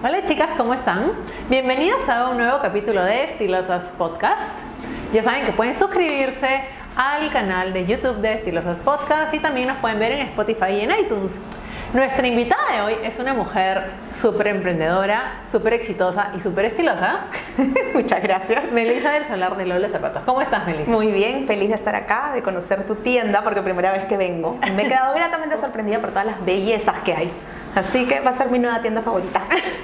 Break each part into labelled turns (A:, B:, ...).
A: Hola chicas, ¿cómo están? Bienvenidas a un nuevo capítulo de Estilosas Podcast. Ya saben que pueden suscribirse al canal de YouTube de Estilosas Podcast y también nos pueden ver en Spotify y en iTunes. Nuestra invitada de hoy es una mujer súper emprendedora, súper exitosa y súper estilosa.
B: Muchas gracias.
A: Melissa del Solar de Lola Zapatos. ¿Cómo estás, Melissa?
B: Muy bien, feliz de estar acá, de conocer tu tienda, porque primera vez que vengo. Me he quedado gratamente sorprendida por todas las bellezas que hay. Así que va a ser mi nueva tienda favorita.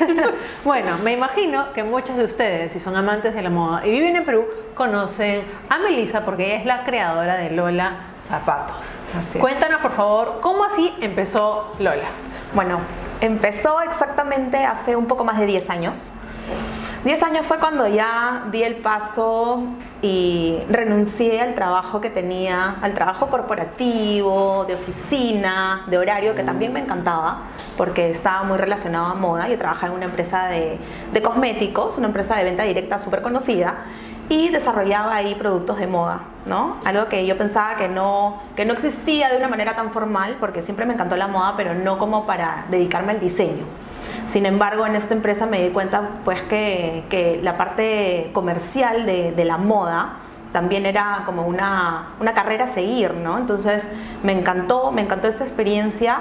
A: bueno, me imagino que muchos de ustedes, si son amantes de la moda y viven en Perú, conocen a Melissa porque ella es la creadora de Lola Zapatos. Cuéntanos, por favor, cómo así empezó Lola.
B: Bueno, empezó exactamente hace un poco más de 10 años. 10 años fue cuando ya di el paso y renuncié al trabajo que tenía, al trabajo corporativo, de oficina, de horario, que también me encantaba, porque estaba muy relacionado a moda. Yo trabajaba en una empresa de, de cosméticos, una empresa de venta directa súper conocida, y desarrollaba ahí productos de moda, ¿no? Algo que yo pensaba que no, que no existía de una manera tan formal, porque siempre me encantó la moda, pero no como para dedicarme al diseño. Sin embargo, en esta empresa me di cuenta pues que, que la parte comercial de, de, la moda también era como una, una carrera a seguir, ¿no? Entonces me encantó, me encantó esa experiencia.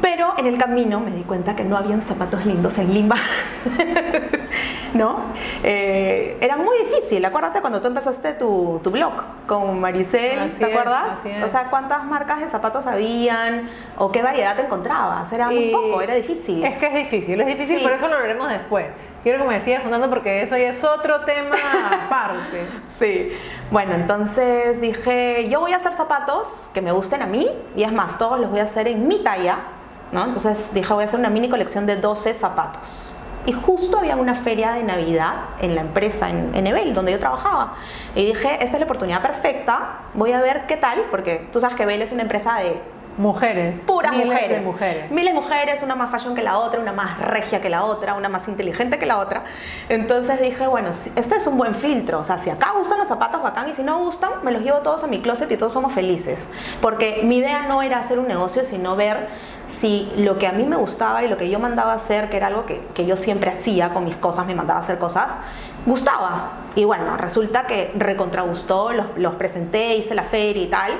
B: Pero en el camino me di cuenta que no habían zapatos lindos en Lima. ¿no? Eh, era muy difícil, acuérdate cuando tú empezaste tu, tu blog con Maricel, ¿te acuerdas? o sea, ¿cuántas marcas de zapatos habían o qué variedad te encontrabas? Era muy poco, era difícil.
A: Es que es difícil, es difícil, por eso lo veremos después. Quiero que me sigas contando porque eso ya es otro tema aparte.
B: sí. Bueno, entonces dije, yo voy a hacer zapatos que me gusten a mí y es más, todos los voy a hacer en mi talla, ¿no? Entonces dije, voy a hacer una mini colección de 12 zapatos y justo había una feria de Navidad en la empresa, en, en donde yo trabajaba. Y dije, esta es la oportunidad perfecta, voy a ver qué tal, porque tú sabes que Ebel es una empresa de
A: Mujeres.
B: Puras
A: Miles
B: mujeres.
A: De mujeres.
B: Miles de mujeres, una más fashion que la otra, una más regia que la otra, una más inteligente que la otra. Entonces dije, bueno, esto es un buen filtro. O sea, si acá gustan los zapatos, bacán, y si no gustan, me los llevo todos a mi closet y todos somos felices. Porque mi idea no era hacer un negocio, sino ver si lo que a mí me gustaba y lo que yo mandaba hacer, que era algo que, que yo siempre hacía con mis cosas, me mandaba a hacer cosas, gustaba. Y bueno, resulta que recontra gustó, los, los presenté, hice la feria y tal.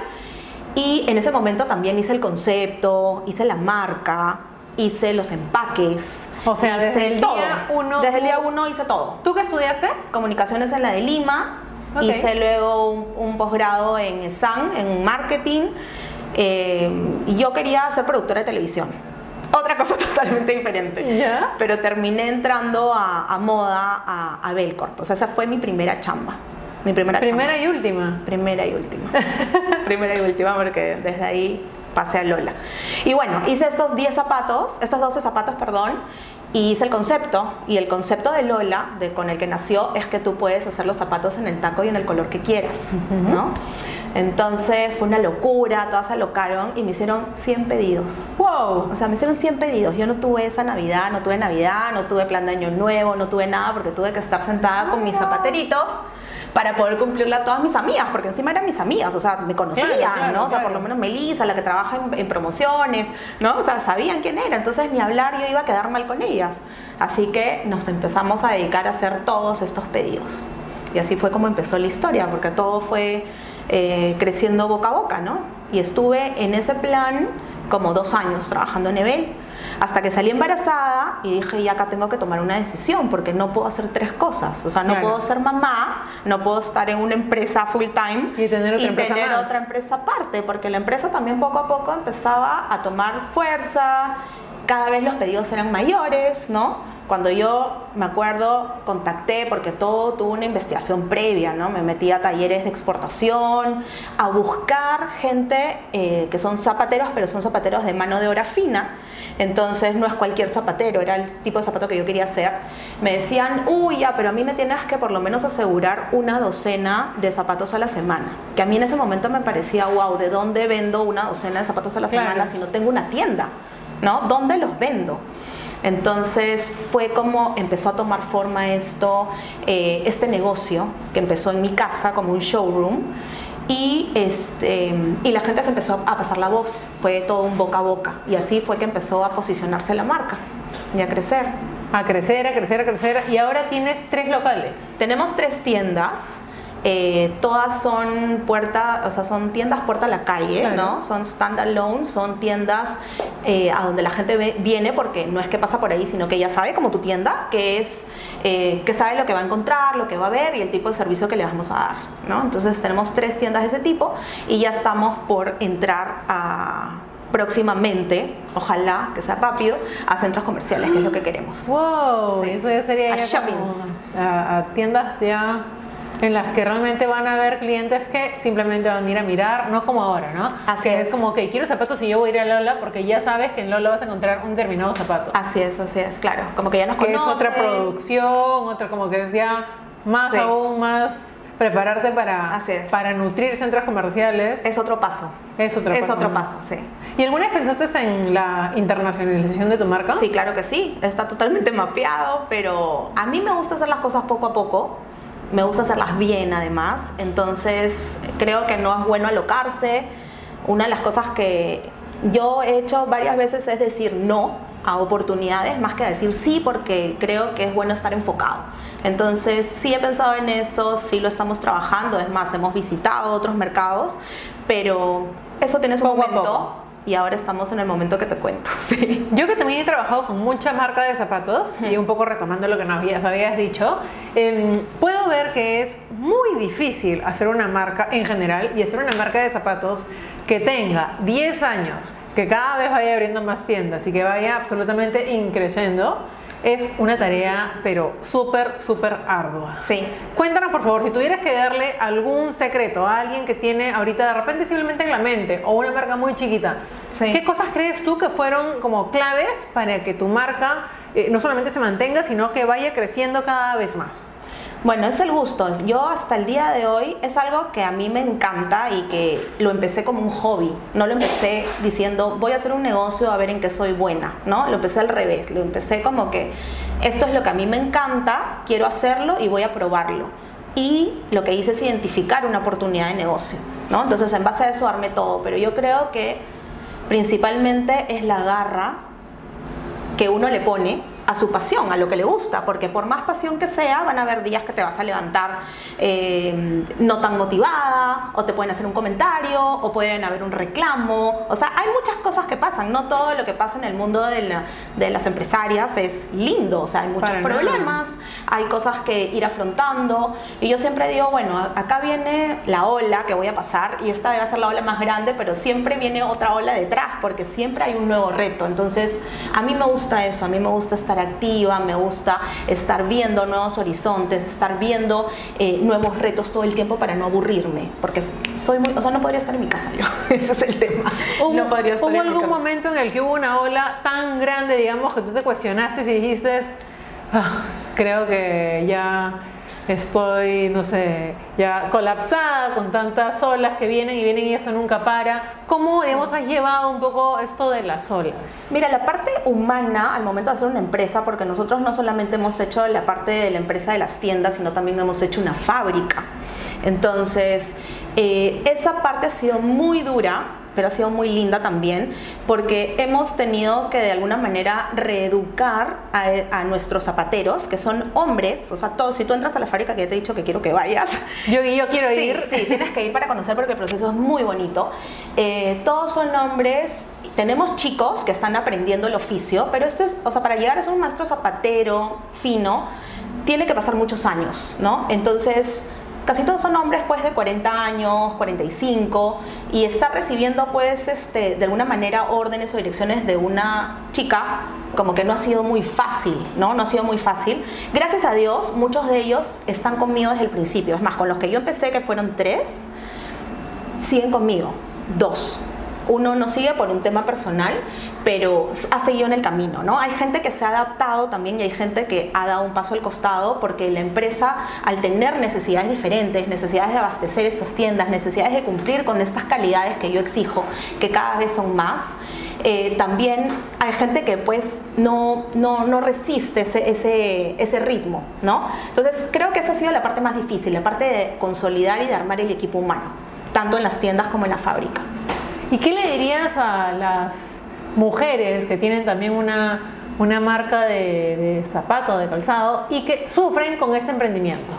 B: Y en ese momento también hice el concepto, hice la marca, hice los empaques.
A: O sea, desde el día uno.
B: Desde el día uno hice todo.
A: ¿Tú qué estudiaste?
B: Comunicaciones en la de Lima. Okay. Hice luego un, un posgrado en SAN, en marketing. Eh, yo quería ser productora de televisión. Otra cosa totalmente diferente.
A: ¿Ya?
B: Pero terminé entrando a, a moda a, a Belcorp. O sea, esa fue mi primera chamba. Mi primera
A: Primera
B: chamba.
A: y última.
B: Primera y última. primera y última porque desde ahí pasé a Lola. Y bueno, hice estos 10 zapatos, estos 12 zapatos, perdón, y hice el concepto. Y el concepto de Lola, de, con el que nació, es que tú puedes hacer los zapatos en el taco y en el color que quieras, uh -huh. ¿no? Entonces fue una locura, todas se alocaron y me hicieron 100 pedidos.
A: ¡Wow!
B: O sea, me hicieron 100 pedidos. Yo no tuve esa Navidad, no tuve Navidad, no tuve plan de Año Nuevo, no tuve nada porque tuve que estar sentada con mis zapateritos para poder cumplirla a todas mis amigas, porque encima eran mis amigas, o sea, me conocían,
A: claro, claro,
B: ¿no? O sea, por lo menos Melissa, la que trabaja en, en, promociones, ¿no? O sea, sabían quién era, entonces ni hablar yo iba a quedar mal con ellas. Así que nos empezamos a dedicar a hacer todos estos pedidos. Y así fue como empezó la historia, porque todo fue eh, creciendo boca a boca, ¿no? Y estuve en ese plan como dos años trabajando en Ebel hasta que salí embarazada y dije, ya acá tengo que tomar una decisión porque no puedo hacer tres cosas. O sea, no
A: claro.
B: puedo ser mamá, no puedo estar en una empresa full time
A: y tener otra,
B: y
A: empresa,
B: tener otra empresa aparte, porque la empresa también poco a poco empezaba a tomar fuerza, cada vez los pedidos eran mayores, ¿no? Cuando yo, me acuerdo, contacté, porque todo tuvo una investigación previa, ¿no? Me metí a talleres de exportación, a buscar gente eh, que son zapateros, pero son zapateros de mano de obra fina. Entonces no es cualquier zapatero, era el tipo de zapato que yo quería hacer. Me decían, uy, ya, pero a mí me tienes que por lo menos asegurar una docena de zapatos a la semana. Que a mí en ese momento me parecía, wow, ¿de dónde vendo una docena de zapatos a la
A: claro.
B: semana si no tengo una tienda? ¿No? ¿Dónde los vendo? Entonces fue como empezó a tomar forma esto, eh, este negocio que empezó en mi casa como un showroom y, este, y la gente se empezó a pasar la voz, fue todo un boca a boca y así fue que empezó a posicionarse la marca y a crecer.
A: A crecer, a crecer, a crecer. Y ahora tienes tres locales.
B: Tenemos tres tiendas. Eh, todas son puerta, o sea, son tiendas puerta a la calle,
A: Claro.
B: ¿no? Son standalone, son tiendas eh, a donde la gente ve- viene porque no es que pasa por ahí, sino que ya sabe, como tu tienda, que es eh, que sabe lo que va a encontrar, lo que va a ver y el tipo de servicio que le vamos a dar, ¿no? Entonces tenemos tres tiendas de ese tipo y ya estamos por entrar a próximamente, ojalá que sea rápido, a centros comerciales, que es lo que queremos.
A: Wow,
B: Sí.
A: eso ya sería
B: A
A: ya como
B: shoppings.
A: a, a tiendas ya en las que realmente van a haber clientes que simplemente van a ir a mirar, no como ahora, ¿no?
B: Así
A: que
B: es.
A: es como que quiero zapatos y yo voy a ir a Lola porque ya sabes que en Lola vas a encontrar un determinado zapato.
B: Así es, así es, claro. Como que ya nos
A: que es
B: conocen.
A: otra producción, otra como que es ya más
B: Sí.
A: aún más prepararte para,
B: Así es.
A: para nutrir centros comerciales.
B: Es otro paso.
A: Es otro
B: es
A: paso.
B: otro paso, sí.
A: ¿Y alguna vez pensaste en la internacionalización de tu marca?
B: Sí, claro que sí. Está totalmente mapeado, pero a mí me gusta hacer las cosas poco a poco. Me gusta hacerlas bien, además. Entonces, creo que no es bueno alocarse. Una de las cosas que yo he hecho varias veces es decir no a oportunidades más que decir sí porque creo que es bueno estar enfocado. Entonces sí he pensado en eso, sí lo estamos trabajando, es más, hemos visitado otros mercados, pero eso tiene su momento. Y ahora estamos en el momento que te cuento. Sí.
A: Yo que también he trabajado con muchas marcas de zapatos y un poco retomando lo que nos habías, habías dicho, em, puedo ver que es muy difícil hacer una marca en general y hacer una marca de zapatos que tenga 10 años, que cada vez vaya abriendo más tiendas y que vaya absolutamente increciendo, es una tarea pero súper, súper ardua.
B: Sí.
A: Cuéntanos, por favor, si tuvieras que darle algún secreto a alguien que tiene ahorita de repente simplemente en la mente o una marca muy chiquita,
B: Sí.
A: ¿qué cosas crees tú que fueron como claves para que tu marca eh, no solamente se mantenga, sino que vaya creciendo cada vez más?
B: Bueno, es el gusto. Yo hasta el día de hoy es algo que a mí me encanta y que lo empecé como un hobby. No lo empecé diciendo voy a hacer un negocio a ver en qué soy buena, ¿no? Lo empecé al revés. Lo empecé como que esto es lo que a mí me encanta, quiero hacerlo y voy a probarlo. Y lo que hice es identificar una oportunidad de negocio, ¿no? Entonces en base a eso armé todo. Pero yo creo que principalmente es la garra que uno le pone a su pasión, a lo que le gusta, porque por más pasión que sea, van a haber días que te vas a levantar eh, no tan motivada, o te pueden hacer un comentario, o pueden haber un reclamo, o sea, hay muchas cosas que pasan, no todo lo que pasa en el mundo de, la- de las empresarias es lindo, o sea, hay muchos
A: Para nada.
B: problemas, hay cosas que ir afrontando, y yo siempre digo, bueno, acá viene la ola que voy a pasar, y esta a ser la ola más grande, pero siempre viene otra ola detrás, porque siempre hay un nuevo reto, entonces a mí me gusta eso, a mí me gusta estar activa, me gusta estar viendo nuevos horizontes, estar viendo eh, nuevos retos todo el tiempo para no aburrirme, porque soy muy, o sea, no podría estar en mi casa yo, ese es el tema.
A: ¿Hubo,
B: no podría estar
A: hubo
B: en mi
A: algún
B: casa.
A: momento en el que hubo una ola tan grande, digamos, que tú te cuestionaste y dijiste, "Ah, creo que ya estoy, no sé, ya colapsada con tantas olas que vienen y vienen y eso nunca para. ¿Cómo, has llevado un poco esto de las olas?
B: Mira, la parte humana al momento de hacer una empresa, porque nosotros no solamente hemos hecho la parte de la empresa de las tiendas, sino también hemos hecho una fábrica. Entonces, eh, esa parte ha sido muy dura, pero ha sido muy linda también, porque hemos tenido que de alguna manera reeducar a, a nuestros zapateros, que son hombres, o sea, todos, si tú entras a la fábrica que ya te he dicho que quiero que vayas,
A: Yo, yo quiero
B: Sí,
A: ir.
B: Sí, tienes que ir para conocer porque el proceso es muy bonito. Eh, todos son hombres. Tenemos chicos que están aprendiendo el oficio, pero esto es, o sea, para llegar a ser un maestro zapatero fino, tiene que pasar muchos años, ¿no? Entonces, casi todos son hombres pues de 40 años, 45 y está recibiendo pues este de alguna manera órdenes o direcciones de una chica como que no ha sido muy fácil, ¿no? No ha sido muy fácil. Gracias a Dios, muchos de ellos están conmigo desde el principio. Es más, con los que yo empecé, que fueron tres, siguen conmigo, dos. Uno no sigue por un tema personal, pero ha seguido en el camino, ¿no? Hay gente que se ha adaptado también y hay gente que ha dado un paso al costado porque la empresa, al tener necesidades diferentes, necesidades de abastecer estas tiendas, necesidades de cumplir con estas calidades que yo exijo, que cada vez son más, eh, también hay gente que pues no, no, no resiste ese, ese, ese ritmo, ¿no? Entonces creo que esa ha sido la parte más difícil, la parte de consolidar y de armar el equipo humano, tanto en las tiendas como en la fábrica.
A: ¿Y qué le dirías a las mujeres que tienen también una una marca de, de zapatos, de calzado, y que sufren con este emprendimiento?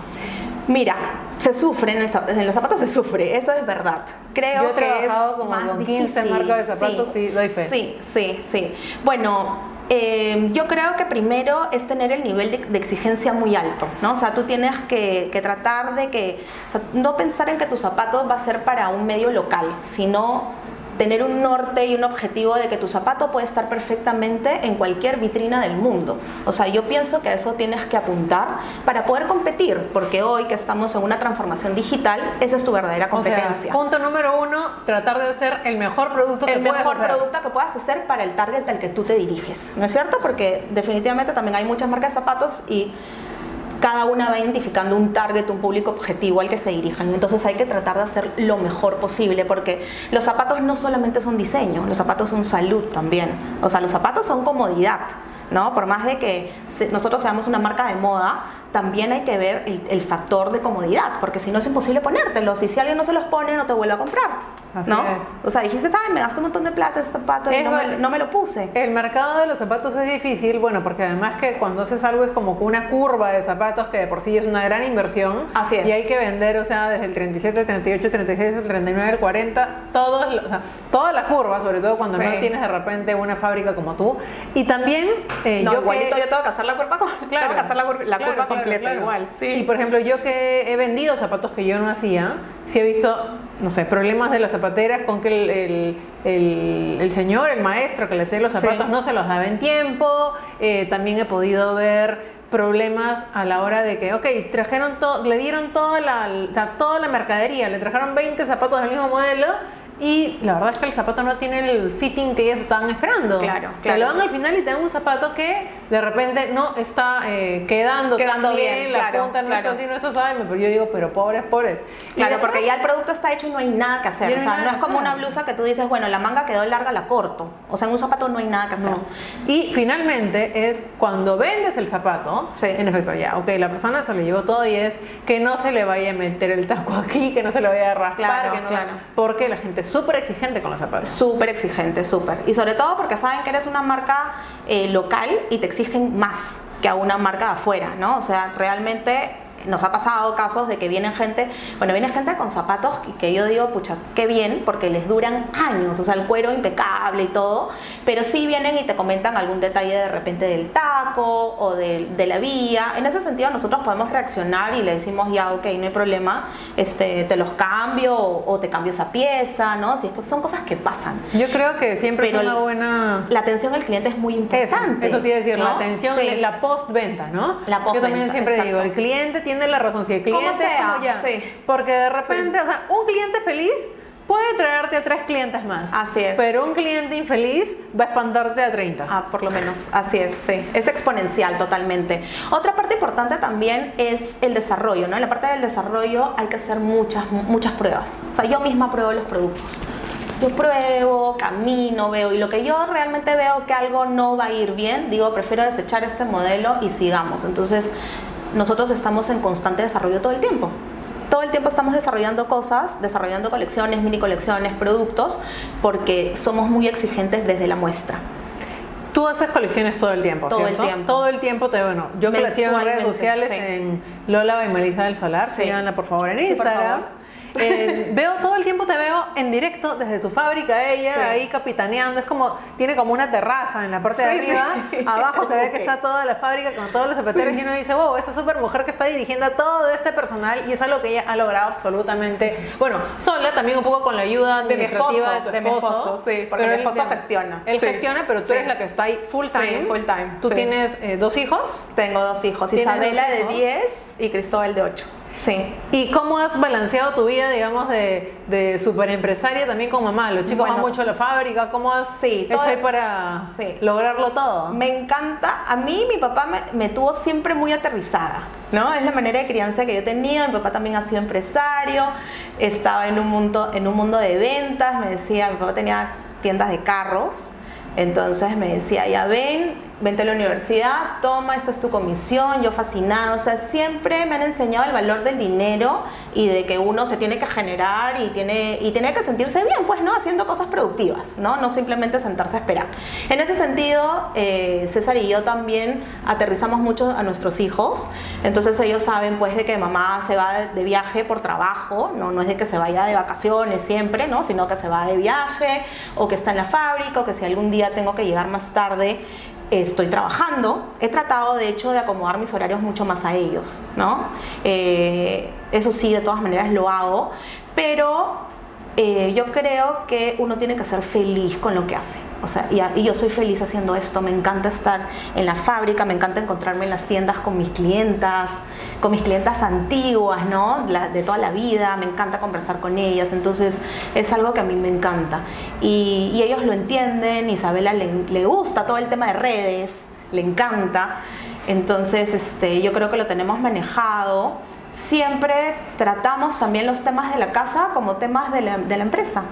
B: Mira, se sufre, en, en, los zapatos se sufre, eso es verdad. Creo
A: Yo he
B: que
A: trabajado
B: es
A: como
B: más
A: con 15
B: difícil.
A: marcas de zapatos, sí, doy fe.
B: Sí, sí, sí. Bueno, eh, yo creo que primero es tener el nivel de, de, exigencia muy alto, ¿no? O sea, tú tienes que, que tratar de que, o sea, no pensar en que tus zapatos va a ser para un medio local, sino tener un norte y un objetivo de que tu zapato puede estar perfectamente en cualquier vitrina del mundo. O sea, yo pienso que a eso tienes que apuntar para poder competir, porque hoy que estamos en una transformación digital, esa es tu verdadera competencia.
A: O sea, punto número uno, tratar de hacer el mejor producto que
B: el
A: puedas
B: mejor
A: hacer.
B: producto que puedas hacer para el target al que tú te diriges, ¿no es cierto? Porque definitivamente también hay muchas marcas de zapatos y cada una va identificando un target, un público objetivo al que se dirijan. Entonces hay que tratar de hacer lo mejor posible porque los zapatos no solamente son diseño, los zapatos son salud también. O sea, los zapatos son comodidad. ¿No? Por más de que nosotros seamos una marca de moda, también hay que ver el, el, factor de comodidad, porque si no es imposible ponértelos y si alguien no se los pone no te vuelve a comprar,
A: Así
B: ¿no?
A: es.
B: O sea, dijiste, ay, me gasté un montón de plata este zapato y no me, no me, lo puse.
A: El mercado de los zapatos es difícil, bueno, porque además que cuando haces algo es como una curva de zapatos que de por sí es una gran inversión.
B: Así es.
A: Y hay que vender, o sea, desde el 37, 38, 36, el 39, el 40, todos, o sea, toda la curva, sobre todo cuando
B: Sí.
A: no tienes de repente una fábrica como tú. Y también eh,
B: No,
A: yo
B: igualito
A: que,
B: yo tengo que hacer la curva, con- tengo que hacer la, cur- la
A: Claro,
B: curva
A: claro,
B: completa
A: claro.
B: igual, sí.
A: Y por ejemplo, yo que he vendido zapatos que yo no hacía, sí he visto, no sé, problemas de las zapateras con que el, el- el- el señor, el maestro que le hacía los
B: Sí.
A: zapatos no se los daba en tiempo. Eh, también he podido ver problemas a la hora de que, ok, trajeron todo, le dieron toda la, toda la mercadería, le trajeron 20 zapatos del mismo modelo y la verdad es que el zapato no tiene el fitting que ellas estaban esperando.
B: Claro,
A: Te
B: claro.
A: lo dan al final y te dan un zapato que de repente no está eh, quedando,
B: Quedando
A: bien,
B: bien,
A: la
B: claro,
A: punta no
B: claro.
A: está así, no está suave, pero yo digo, pero pobres, pobres.
B: Claro,
A: después-
B: porque ya el producto está hecho y no hay nada que hacer. O sea, no es como una blusa que tú dices, bueno, la manga quedó larga, la corto. O sea, en un zapato no hay nada que hacer.
A: No. Y finalmente es cuando vendes el zapato,
B: Sí.
A: en efecto ya, ok, la persona se le llevó todo y es que no se le vaya a meter el taco aquí, que no se le vaya a raspar,
B: Claro,
A: que no-
B: claro.
A: porque la gente súper exigente con los zapatos.
B: Súper exigente, súper. Y sobre todo porque saben que eres una marca eh, local y te exigen más que a una marca de afuera, ¿no? O sea, realmente nos ha pasado casos de que vienen gente, bueno, viene gente con zapatos y que yo digo, pucha, qué bien, porque les duran años, o sea, el cuero impecable y todo, pero sí vienen y te comentan algún detalle de repente del taco o de, de la vía. En ese sentido nosotros podemos reaccionar y le decimos, ya, ok, no hay problema, este, te los cambio o, o te cambio esa pieza, ¿no? Si es que son cosas que pasan.
A: Yo creo que siempre
B: Pero
A: es una buena...
B: La atención al cliente es muy
A: Eso,
B: importante.
A: eso te iba a decir, la atención,
B: Sí.
A: la postventa, ¿no?
B: La
A: Yo
B: postventa,
A: también siempre
B: exacto.
A: digo, el cliente tiene la razón, si el
B: Como
A: cliente es
B: sea,
A: como ya,
B: sí.
A: porque de repente, o sea, un cliente feliz puede traerte a tres clientes más.
B: Así es.
A: Pero un cliente infeliz va a espantarte a 30.
B: Ah, por lo menos, así es, sí. Es exponencial totalmente. Otra parte importante también es el desarrollo, ¿no? En la parte del desarrollo hay que hacer muchas, muchas pruebas. O sea, yo misma pruebo los productos. Yo pruebo, camino, veo, y lo que yo realmente veo que algo no va a ir bien, digo, prefiero desechar este modelo y sigamos. Entonces, nosotros estamos en constante desarrollo todo el tiempo. Todo el tiempo estamos desarrollando cosas, desarrollando colecciones, mini colecciones, productos, porque somos muy exigentes desde la muestra.
A: Tú haces colecciones todo el tiempo,
B: Todo el
A: ¿cierto?
B: tiempo.
A: Todo el tiempo te bueno. Yo sigo en redes sociales
B: sí.
A: en Lola y Melissa del Solar,
B: Sí.
A: síganla por favor en
B: Sí, por favor.
A: Eh, veo todo el tiempo te veo en directo desde su fábrica ella
B: Sí.
A: ahí capitaneando es como tiene como una terraza en la parte de
B: Sí,
A: arriba
B: sí.
A: abajo se ve que está toda la fábrica con todos los zapateros y uno dice wow esta super mujer que está dirigiendo a todo este personal y es algo que ella ha logrado absolutamente bueno sola también un poco con la ayuda
B: De mi
A: administrativa
B: esposo,
A: de tu
B: de mi esposo, sí, porque mi
A: él-
B: esposo gestiona.
A: él gestiona pero tú eres la que está ahí full time
B: full time,
A: tú tienes eh, dos hijos
B: Tengo dos hijos,
A: ¿Tienes
B: Isabela
A: dos
B: de
A: hijos?
B: 10 y Cristóbal de 8. Sí.
A: ¿Y cómo has balanceado tu vida, digamos, de, de super empresaria también con mamá? Los chicos van
B: Bueno.
A: mucho a la fábrica, ¿cómo has
B: Sí,
A: hecho
B: todo-
A: para
B: sí.
A: lograrlo todo?
B: Me encanta, a mí mi papá me, me tuvo siempre muy aterrizada, ¿no? Es la manera de crianza que yo tenía, mi papá también ha sido empresario, estaba en un mundo, en un mundo de ventas, me decía, mi papá tenía tiendas de carros, entonces me decía, ya ven, vente a la universidad, toma, esta es tu comisión, yo fascinado, o sea, siempre me han enseñado el valor del dinero y de que uno se tiene que generar y tiene, y tiene que sentirse bien, pues, ¿no? Haciendo cosas productivas, ¿no? No simplemente sentarse a esperar. En ese sentido, eh, César y yo también aterrizamos mucho a nuestros hijos, entonces ellos saben, pues, de que mamá se va de viaje por trabajo, ¿no? No es de que se vaya de vacaciones siempre, ¿no? Sino que se va de viaje o que está en la fábrica o que si algún día tengo que llegar más tarde, estoy trabajando, he tratado de hecho de acomodar mis horarios mucho más a ellos, ¿no? Eh, eso sí, de todas maneras lo hago, pero eh, yo creo que uno tiene que ser feliz con lo que hace. O sea, y, yo soy feliz haciendo esto. Me encanta estar en la fábrica, me encanta encontrarme en las tiendas con mis clientas, con mis clientas antiguas, ¿no? de toda la vida. Me encanta conversar con ellas. Entonces, es algo que a mí me encanta. Y, ellos lo entienden. Isabela le, gusta todo el tema de redes, le encanta. Entonces, este, yo creo que lo tenemos manejado siempre tratamos también los temas de la casa como temas de la empresa.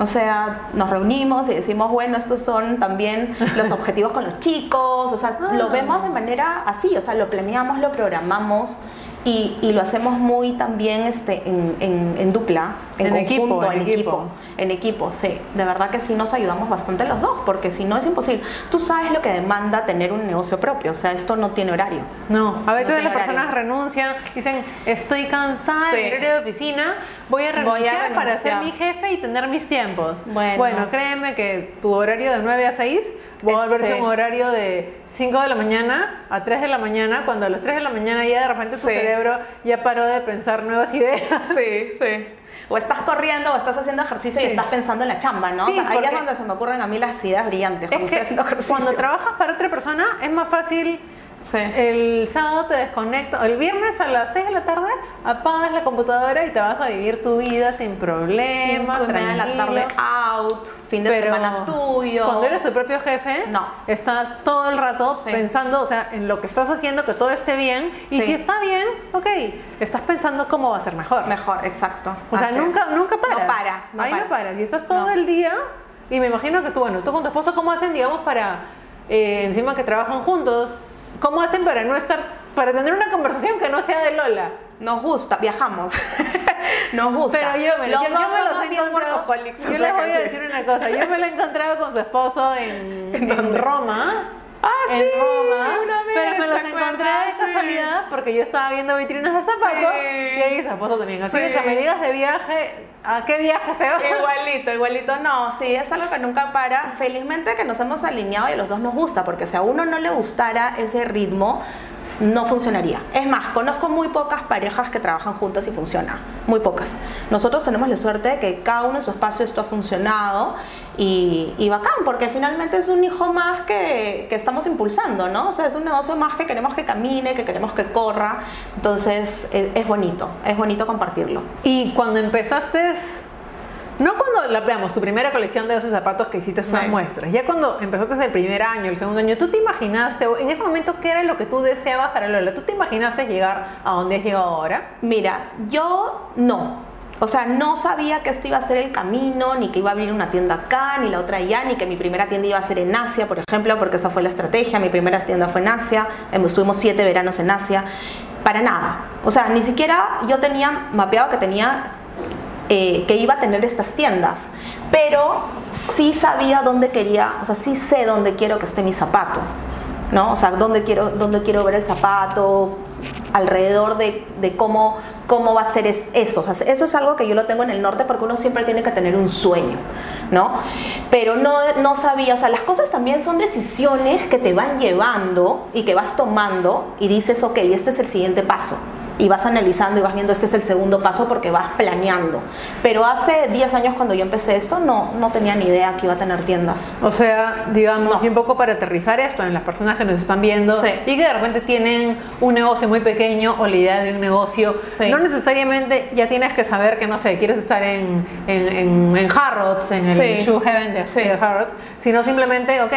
B: O sea, nos reunimos y decimos, bueno, estos son también los objetivos con los chicos, o sea, lo ah. vemos de manera así, o sea, lo planeamos, lo programamos y, y, lo hacemos muy también este, en, en, dupla, en, conjunto, en, equipo, En equipo, sí. De verdad que sí nos ayudamos bastante los dos, porque si no es imposible. Tú sabes lo que demanda tener un negocio propio, o sea, esto no tiene horario.
A: No, a veces las personas renuncian, dicen, estoy cansada de ir de oficina, voy a, renunciar para ser mi jefe y tener mis tiempos. Bueno, bueno créeme que tu horario de 9 a 6 va a volverse un horario de 5 de la mañana a 3 de la mañana, cuando a las 3 de la mañana ya de repente tu cerebro ya paró de pensar nuevas ideas.
B: Sí, sí. O estás corriendo o estás haciendo ejercicio y estás pensando en la chamba, ¿no? o sea, ahí es donde se me ocurren a mí las ideas brillantes.
A: cuando trabajas para otra persona es más fácil el sábado te desconecto, el viernes a las 6 de la tarde apagas la computadora y te vas a vivir tu vida sin problemas,
B: de la tarde out, fin de semana tuyo.
A: Cuando eres tu propio jefe, no. estás todo el rato pensando, o sea, en lo que estás haciendo, que todo esté bien, y si está bien, ok, estás pensando cómo va a ser mejor.
B: Mejor, exacto.
A: O sea, nunca, nunca paras.
B: No paras,
A: Ahí no paras. Y estás todo el día, y me imagino que tú, bueno, tú con tu esposo, ¿cómo hacen, digamos, para, eh, encima que trabajan juntos, ¿Cómo hacen para no estar, para tener una conversación que no sea de Lola?
B: Nos gusta, viajamos. Nos gusta.
A: Pero yo me, yo, me los he encontrado. Yo les voy a decir una cosa. Yo me lo he encontrado con su esposo en, en Roma.
B: Ah,
A: en Roma, pero me los encontré de casualidad porque yo estaba viendo vitrinas de zapatos y ahí esposo también. Así que que me digas de viaje, ¿a qué viaje se va?
B: Igualito, igualito, no, sí, es algo que nunca para. Felizmente que nos hemos alineado y a los dos nos gusta, porque si a uno no le gustara ese ritmo, no funcionaría. Es más, conozco muy pocas parejas que trabajan juntas y funciona, muy pocas. Nosotros tenemos la suerte de que cada uno en su espacio esto ha funcionado y, y bacán, porque finalmente es un hijo más que, que, estamos impulsando, ¿no? O sea, es un negocio más que queremos que camine, que queremos que corra, entonces es, es bonito, es bonito compartirlo.
A: Y cuando empezaste no cuando, la, tu primera colección de esos zapatos que hiciste unas muestras, ya cuando empezaste el primer año, el segundo año, ¿tú te imaginaste, en ese momento, qué era lo que tú deseabas para Lola? ¿Tú te imaginaste llegar a donde has llegado ahora?
B: Mira, yo no. O sea, no sabía que este iba a ser el camino, ni que iba a abrir una tienda acá, ni la otra allá, ni que mi primera tienda iba a ser en Asia, por ejemplo, porque esa fue la estrategia. Mi primera tienda fue en Asia, em, estuvimos siete veranos en Asia, para nada. O sea, ni siquiera yo tenía mapeado que tenía eh, que iba a tener estas tiendas, pero sí sabía dónde quería, o sea, sí sé dónde quiero que esté mi zapato, ¿no? O sea, dónde quiero, dónde quiero ver el zapato, alrededor de, de cómo, cómo va a ser eso. Eso es algo que yo lo tengo en el norte porque uno siempre tiene que tener un sueño, ¿no? Pero no, no sabía, o sea, las cosas también son decisiones que te van llevando y que vas tomando y dices, ok, este es el siguiente paso y vas analizando y vas viendo este es el segundo paso porque vas planeando. Pero hace 10 años cuando yo empecé esto no, no tenía ni idea que iba a tener tiendas.
A: O sea, digamos, y un poco para aterrizar esto en las personas que nos están viendo y que de repente tienen un negocio muy pequeño o la idea de un negocio, no necesariamente ya tienes que saber que, no sé, quieres estar en, en, en, Harrods, en el Shoe Heaven de, Harrods, sino simplemente, ok,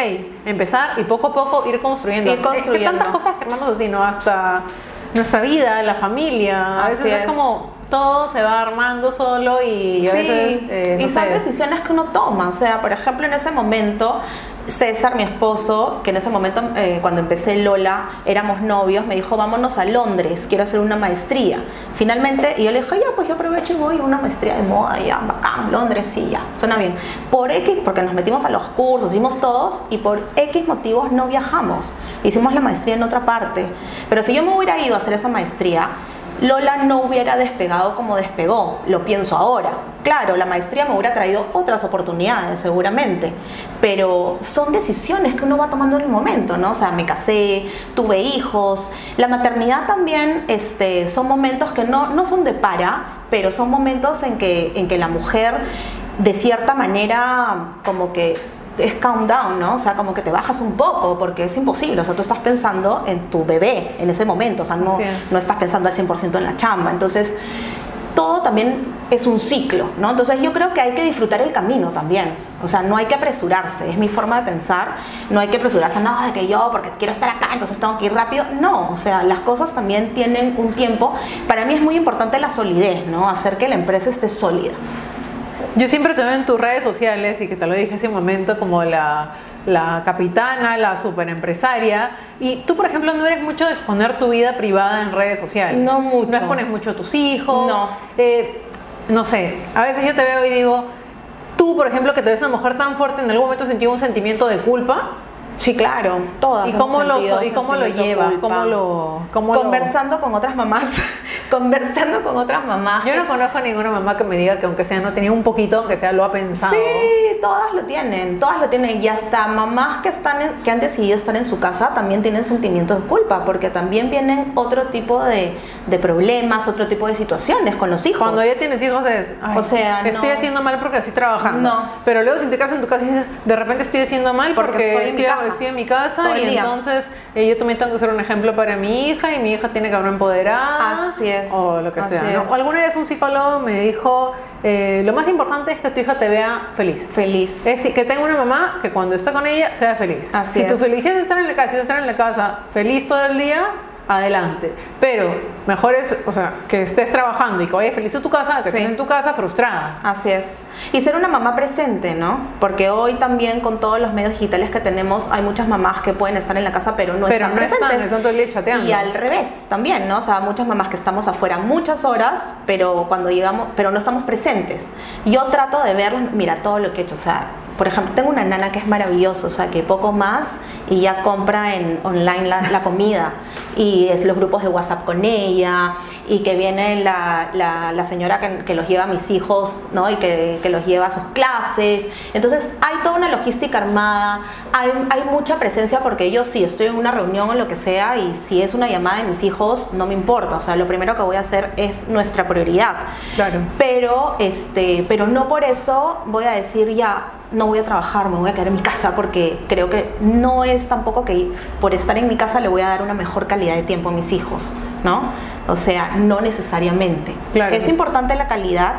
A: empezar y poco a poco ir construyendo.
B: Ir construyendo.
A: Es que tantas cosas que así, ¿no? Hasta nuestra vida, la familia. A veces es. como todo se va armando solo y a veces.
B: Eh, y son decisiones que uno toma. O sea, por ejemplo, en ese momento César, mi esposo, que en ese momento, eh, cuando empecé Lola, éramos novios, me dijo, vámonos a Londres, quiero hacer una maestría. Finalmente, y yo le dije, ya, pues yo aprovecho y voy una maestría de moda, ya, bacán, Londres, sí, ya, suena bien. Por X, porque nos metimos a los cursos, hicimos todos, y por X motivos no viajamos. Hicimos la maestría en otra parte. Pero si yo me hubiera ido a hacer esa maestría, Lola no hubiera despegado como despegó, lo pienso ahora. Claro, la maestría me hubiera traído otras oportunidades seguramente, pero son decisiones que uno va tomando en el momento, ¿no? O sea, me casé, tuve hijos, la maternidad también este, son momentos que no, no son de para, pero son momentos en que, en que la mujer de cierta manera como que es countdown, ¿no? O sea, como que te bajas un poco porque es imposible. O sea, tú estás pensando en tu bebé en ese momento, o sea, no, no estás pensando al 100% en la chamba. Entonces, todo también es un ciclo, ¿no? Entonces yo creo que hay que disfrutar el camino también. O sea, no hay que apresurarse, es mi forma de pensar. No hay que apresurarse, no, de que yo, porque quiero estar acá, entonces tengo que ir rápido. No, o sea, las cosas también tienen un tiempo. Para mí es muy importante la solidez, ¿no? Hacer que la empresa esté sólida.
A: Yo siempre te veo en tus redes sociales y que te lo dije hace un momento como la, la capitana, la super empresaria. Y tú, por ejemplo, no eres mucho de exponer tu vida privada en redes sociales.
B: No mucho.
A: No expones mucho a tus hijos.
B: No.
A: Eh, no sé, a veces yo te veo y digo, tú, por ejemplo, que te ves una mujer tan fuerte, ¿en algún momento sentí un sentimiento de culpa?
B: Sí, claro, todas.
A: ¿Y cómo lo, ¿y cómo lo lleva? ¿Cómo lo, cómo
B: conversando con otras mamás, conversando con otras mamás.
A: Yo no conozco a ninguna mamá que me diga que aunque sea no tenía un poquito, aunque sea lo ha pensado.
B: Sí, todas lo tienen, todas lo tienen. Y hasta mamás que, están que han decidido estar en su casa también tienen sentimientos de culpa, porque también vienen otro tipo de, de problemas, otro tipo de situaciones con los hijos.
A: Cuando ya tienes hijos es, o sea, estoy haciendo mal porque estoy trabajando. No. Pero luego si te casas en tu casa y dices, de repente estoy haciendo mal porque, estoy en mi casa estoy en mi casa y entonces eh, yo también tengo que ser un ejemplo para mi hija y mi hija tiene que haber empoderada.
B: Así es.
A: O lo que sea. O alguna vez un psicólogo me dijo, eh, lo más importante es que tu hija te vea feliz.
B: Feliz.
A: Es decir, que tenga una mamá que cuando esté con ella sea feliz.
B: Así
A: si tu felicidad es estar en la casa, si estar en la casa feliz todo el día, adelante. Pero mejor es, o sea, que estés trabajando y que vayas feliz a tu casa, que estés en tu casa frustrada.
B: Así es. Y ser una mamá presente, ¿no? Porque hoy también con todos los medios digitales que tenemos, hay muchas mamás que pueden estar en la casa pero no están presentes.
A: Están, chateando.
B: Y al revés también, ¿no? O sea, muchas mamás que estamos afuera muchas horas, pero cuando llegamos, pero no estamos presentes. Yo trato de ver, mira, todo lo que he hecho, o sea, por ejemplo, tengo una nana que es maravillosa, o sea, que poco más y ya compra en online la, comida. Y es los grupos de WhatsApp con ella y que viene la, la, señora que, los lleva a mis hijos, ¿no? Y que, que, los lleva a sus clases. Entonces, hay toda una logística armada, hay, hay mucha presencia porque yo sí estoy en una reunión o lo que sea y si es una llamada de mis hijos, no me importa, o sea, lo primero que voy a hacer es nuestra prioridad.
A: Claro.
B: Pero, este, pero no por eso voy a decir ya, no voy a trabajar, me voy a quedar en mi casa porque creo que no es tampoco que por estar en mi casa le voy a dar una mejor calidad de tiempo a mis hijos, ¿no? O sea, no necesariamente. Es importante la calidad,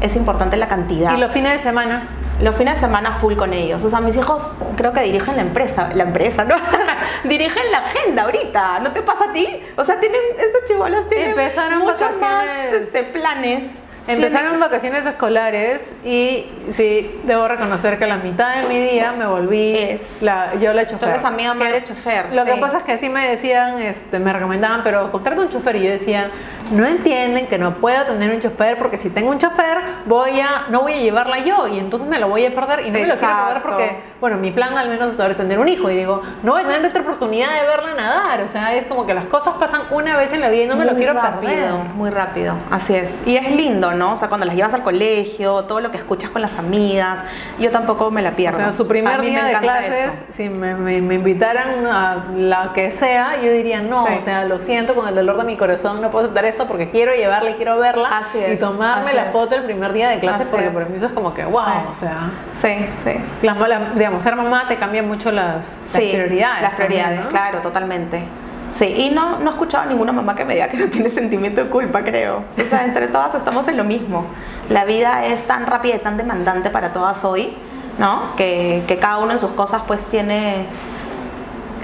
B: es importante la cantidad.
A: ¿Y los fines de semana?
B: Los fines de semana full con ellos. O sea, mis hijos creo que dirigen la empresa, la empresa, ¿no? dirigen la agenda ahorita. ¿No te pasa a ti? O sea, tienen, esos chivolos tienen
A: Empezaron
B: muchos más este, planes
A: Empezaron vacaciones escolares y sí, debo reconocer que la mitad de mi día me volví
B: es,
A: la, yo la chofer.
B: Entonces amiga madre chofer.
A: Lo que pasa es que así me decían, este, me recomendaban, pero contrata un chofer y yo decía, no entienden que no puedo tener un chofer porque si tengo un chofer voy a, no voy a llevarla yo y entonces me lo voy a perder y no me lo quiero perder porque, bueno, mi plan al menos es tener un hijo y digo, no voy a tener otra oportunidad de verla nadar, o sea, es como que las cosas pasan una vez en la vida y no me lo quiero
B: rápido,
A: perder.
B: Muy rápido, así es. Y es lindo, ¿no? O sea, cuando las llevas al colegio, todo lo que escuchas con las amigas, yo tampoco me la pierdo. O sea,
A: su primer día de clases, si me, me, invitaran a la que sea, yo diría no, o sea, lo siento con el dolor de mi corazón, no puedo aceptar esto porque quiero llevarla y quiero verla y tomarme la foto el primer día de clase porque por mí eso es como que wow, o sea,
B: sí, sí.
A: Las, digamos, ser mamá te cambia mucho las, prioridades.
B: Las prioridades, claro, totalmente. Sí, y no, no he escuchado a ninguna mamá que me diga que no tiene sentimiento de culpa, creo. O sea, entre todas estamos en lo mismo. La vida es tan rápida y tan demandante para todas hoy, ¿no? Que, que cada uno en sus cosas pues tiene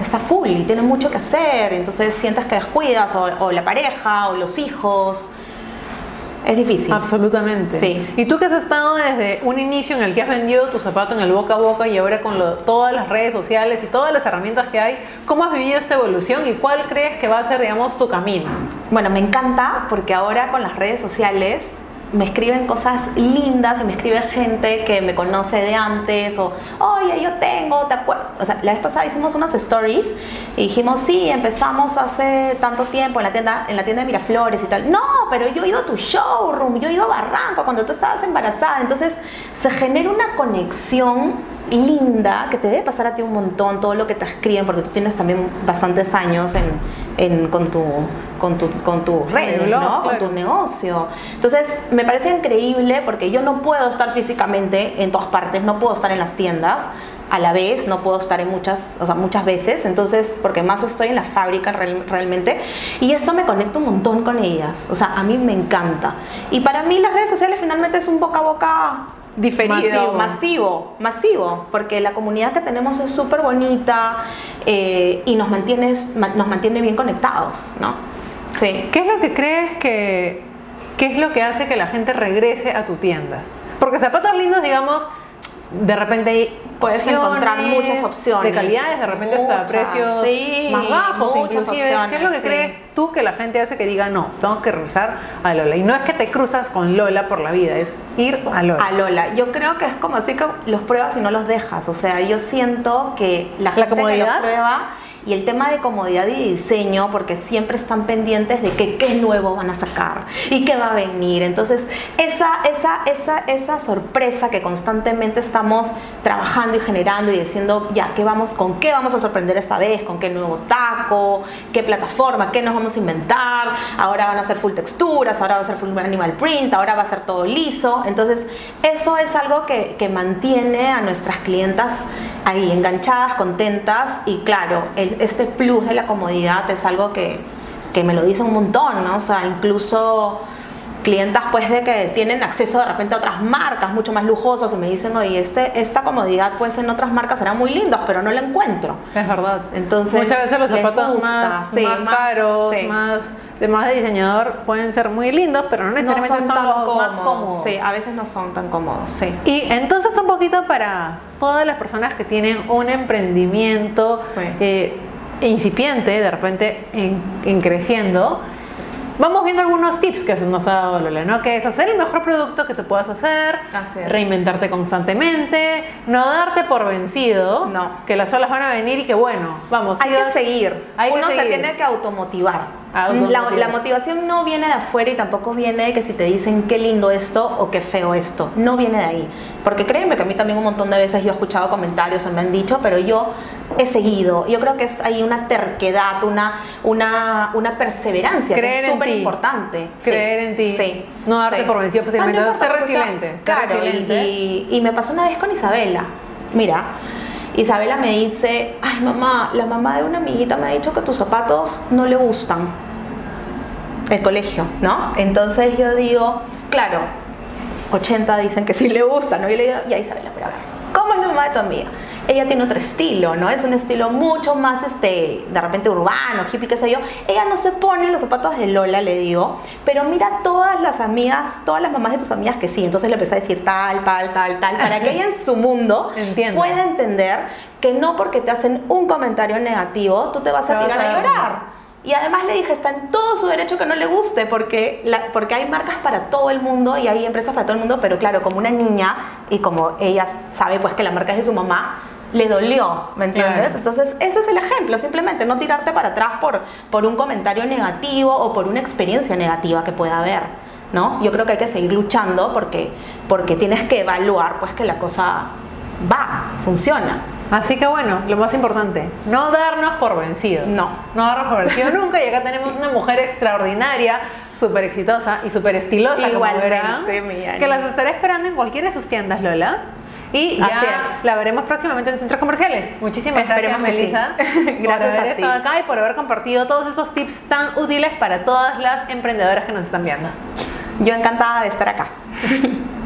B: está full y tiene mucho que hacer, entonces sientes que descuidas o, o, la pareja o los hijos. Es difícil.
A: Absolutamente.
B: Sí.
A: Y tú que has estado desde un inicio en el que has vendido tu zapato en el boca a boca y ahora con lo- todas las redes sociales y todas las herramientas que hay, ¿cómo has vivido esta evolución y cuál crees que va a ser, digamos, tu camino?
B: Bueno, me encanta porque ahora con las redes sociales me escriben cosas lindas y me escribe gente que me conoce de antes o, oye, yo tengo, ¿te acuerdas? O sea, la vez pasada hicimos unas stories y dijimos, sí, empezamos hace tanto tiempo en la tienda, en la tienda de Miraflores y tal. No, pero yo he ido a tu showroom, yo he ido a Barranco cuando tú estabas embarazada. Entonces se genera una conexión linda que te debe pasar a ti un montón todo lo que te escriben porque tú tienes también bastantes años en, en- con tu con tu con
A: blog,
B: ¿no? con tu negocio. Entonces me parece increíble porque yo no puedo estar físicamente en todas partes no puedo estar en las tiendas a la vez no puedo estar en muchas o sea muchas veces. Entonces porque más estoy en la fábrica real- realmente. Y esto me conecta un montón con ellas. O sea a mí me encanta. Y para mí las redes sociales finalmente es un boca a boca diferido,
A: Masivo.
B: masivo, masivo, porque la comunidad que tenemos es súper bonita eh, y nos mantiene, nos mantiene bien conectados, ¿no? Sí.
A: ¿Qué es lo que crees que qué es lo que hace que la gente regrese a tu tienda? Porque zapatos lindos, digamos, de repente hay
B: Puedes encontrar
A: opciones
B: muchas opciones.
A: de calidades, de repente hasta precios
B: sí,
A: más bajos,
B: muchas
A: inclusive. ¿Qué es lo que
B: opciones, sí.
A: crees tú que la gente hace que diga no, tengo que regresar a Lola? Y no es que te cruzas con Lola por la vida, es ir a Lola.
B: A Lola, yo creo que es como así que los pruebas y no los dejas. O sea, yo siento que la gente que los prueba y el tema de comodidad y diseño, porque siempre están pendientes de que qué nuevo van a sacar y qué va a venir. Entonces, esa, esa, esa, esa sorpresa que constantemente estamos trabajando y generando y diciendo, ya, ¿qué vamos, con qué vamos a sorprender esta vez? ¿Con qué nuevo taco? ¿Qué plataforma? ¿Qué nos vamos a inventar? Ahora van a ser full texturas, ahora va a ser full animal print, ahora va a ser todo liso. Entonces, eso es algo que, que mantiene a nuestras clientas ahí enganchadas, contentas y claro, el- este plus de la comodidad es algo que, que me lo dice un montón, ¿no? O sea, incluso clientas pues de que tienen acceso de repente a otras marcas mucho más lujosas y me dicen, oye, este, esta comodidad pues en otras marcas serán muy lindas, pero no la encuentro.
A: Es verdad.
B: Entonces,
A: muchas veces los zapatos
B: gusta,
A: más,
B: sí,
A: más
B: más-
A: caros,
B: sí.
A: más de más de diseñador pueden ser muy lindos, pero no
B: No
A: necesariamente
B: son
A: los
B: cómodos.
A: más cómodos.
B: Sí, a veces no son tan cómodos, sí.
A: Y entonces un poquito para todas las personas que tienen un emprendimiento
B: Sí.
A: eh, incipiente, de repente en, en creciendo, vamos viendo algunos tips que nos ha dado Lola, ¿no? Que es hacer el mejor producto que te puedas hacer, reinventarte constantemente, no darte por vencido,
B: No.
A: que las olas van a venir y que bueno, vamos.
B: Hay
A: sigas-
B: que seguir.
A: Hay que
B: Uno se
A: seguir.
B: tiene que automotivar.
A: Automotivar.
B: La, la motivación no viene de afuera y tampoco viene de que si te dicen qué lindo esto o qué feo esto. No viene de ahí. Porque créeme que a mí también un montón de veces yo he escuchado comentarios o me han dicho, pero yo he seguido. Yo creo que es ahí una terquedad, una, una, una perseverancia
A: Creer
B: que es súper importante.
A: Creer en ti.
B: Sí.
A: No darte
B: sí.
A: por vencido fácilmente,
B: O sea, no
A: ser
B: importa, o sea,
A: resiliente,
B: Claro, y-
A: resiliente.
B: y, y me pasó una vez con Isabela. Mira, Isabela me dice, ay mamá, la mamá de una amiguita me ha dicho que tus zapatos no le gustan. El colegio, ¿no? Entonces yo digo, claro, 80 dicen que sí le gustan, ¿no? Y le digo, ya Isabela, pero a ver, ¿cómo es la mamá de tu amiga? Ella tiene otro estilo, ¿no? Es un estilo mucho más, este, de repente urbano, hippie, qué sé yo. Ella no se pone los zapatos de Lola, le digo, pero mira todas las amigas, todas las mamás de tus amigas que sí. Entonces le empecé a decir tal, tal, tal, tal, para que ella en su mundo pueda entender que no porque te hacen un comentario negativo, tú te vas a tirar
A: a
B: llorar. Y además le dije, está en todo su derecho que no le guste, porque, la- porque hay marcas para todo el mundo y hay empresas para todo el mundo, pero claro, como una niña y como ella sabe pues que la marca es de su mamá, le dolió, ¿me entiendes?
A: Claro.
B: Entonces, ese es el ejemplo, simplemente no tirarte para atrás por, por un comentario negativo o por una experiencia negativa que pueda haber, ¿no? Yo creo que hay que seguir luchando porque, porque tienes que evaluar pues que la cosa va, funciona.
A: Así que bueno, lo más importante, no darnos por vencido.
B: No.
A: No darnos por vencido nunca. Y acá tenemos una mujer extraordinaria, súper exitosa y súper estilosa. como
B: Igualmente,
A: verán,
B: mi Ani.
A: Que las estaré esperando en cualquiera de sus tiendas, Lola. Y ya
B: es.
A: la veremos próximamente en centros comerciales. Muchísimas
B: Esperemos
A: gracias,
B: que sí.
A: Melissa, por
B: Gracias
A: haber
B: a ti.
A: estado acá y por haber compartido todos estos tips tan útiles para todas las emprendedoras que nos están viendo.
B: Yo encantada de estar acá.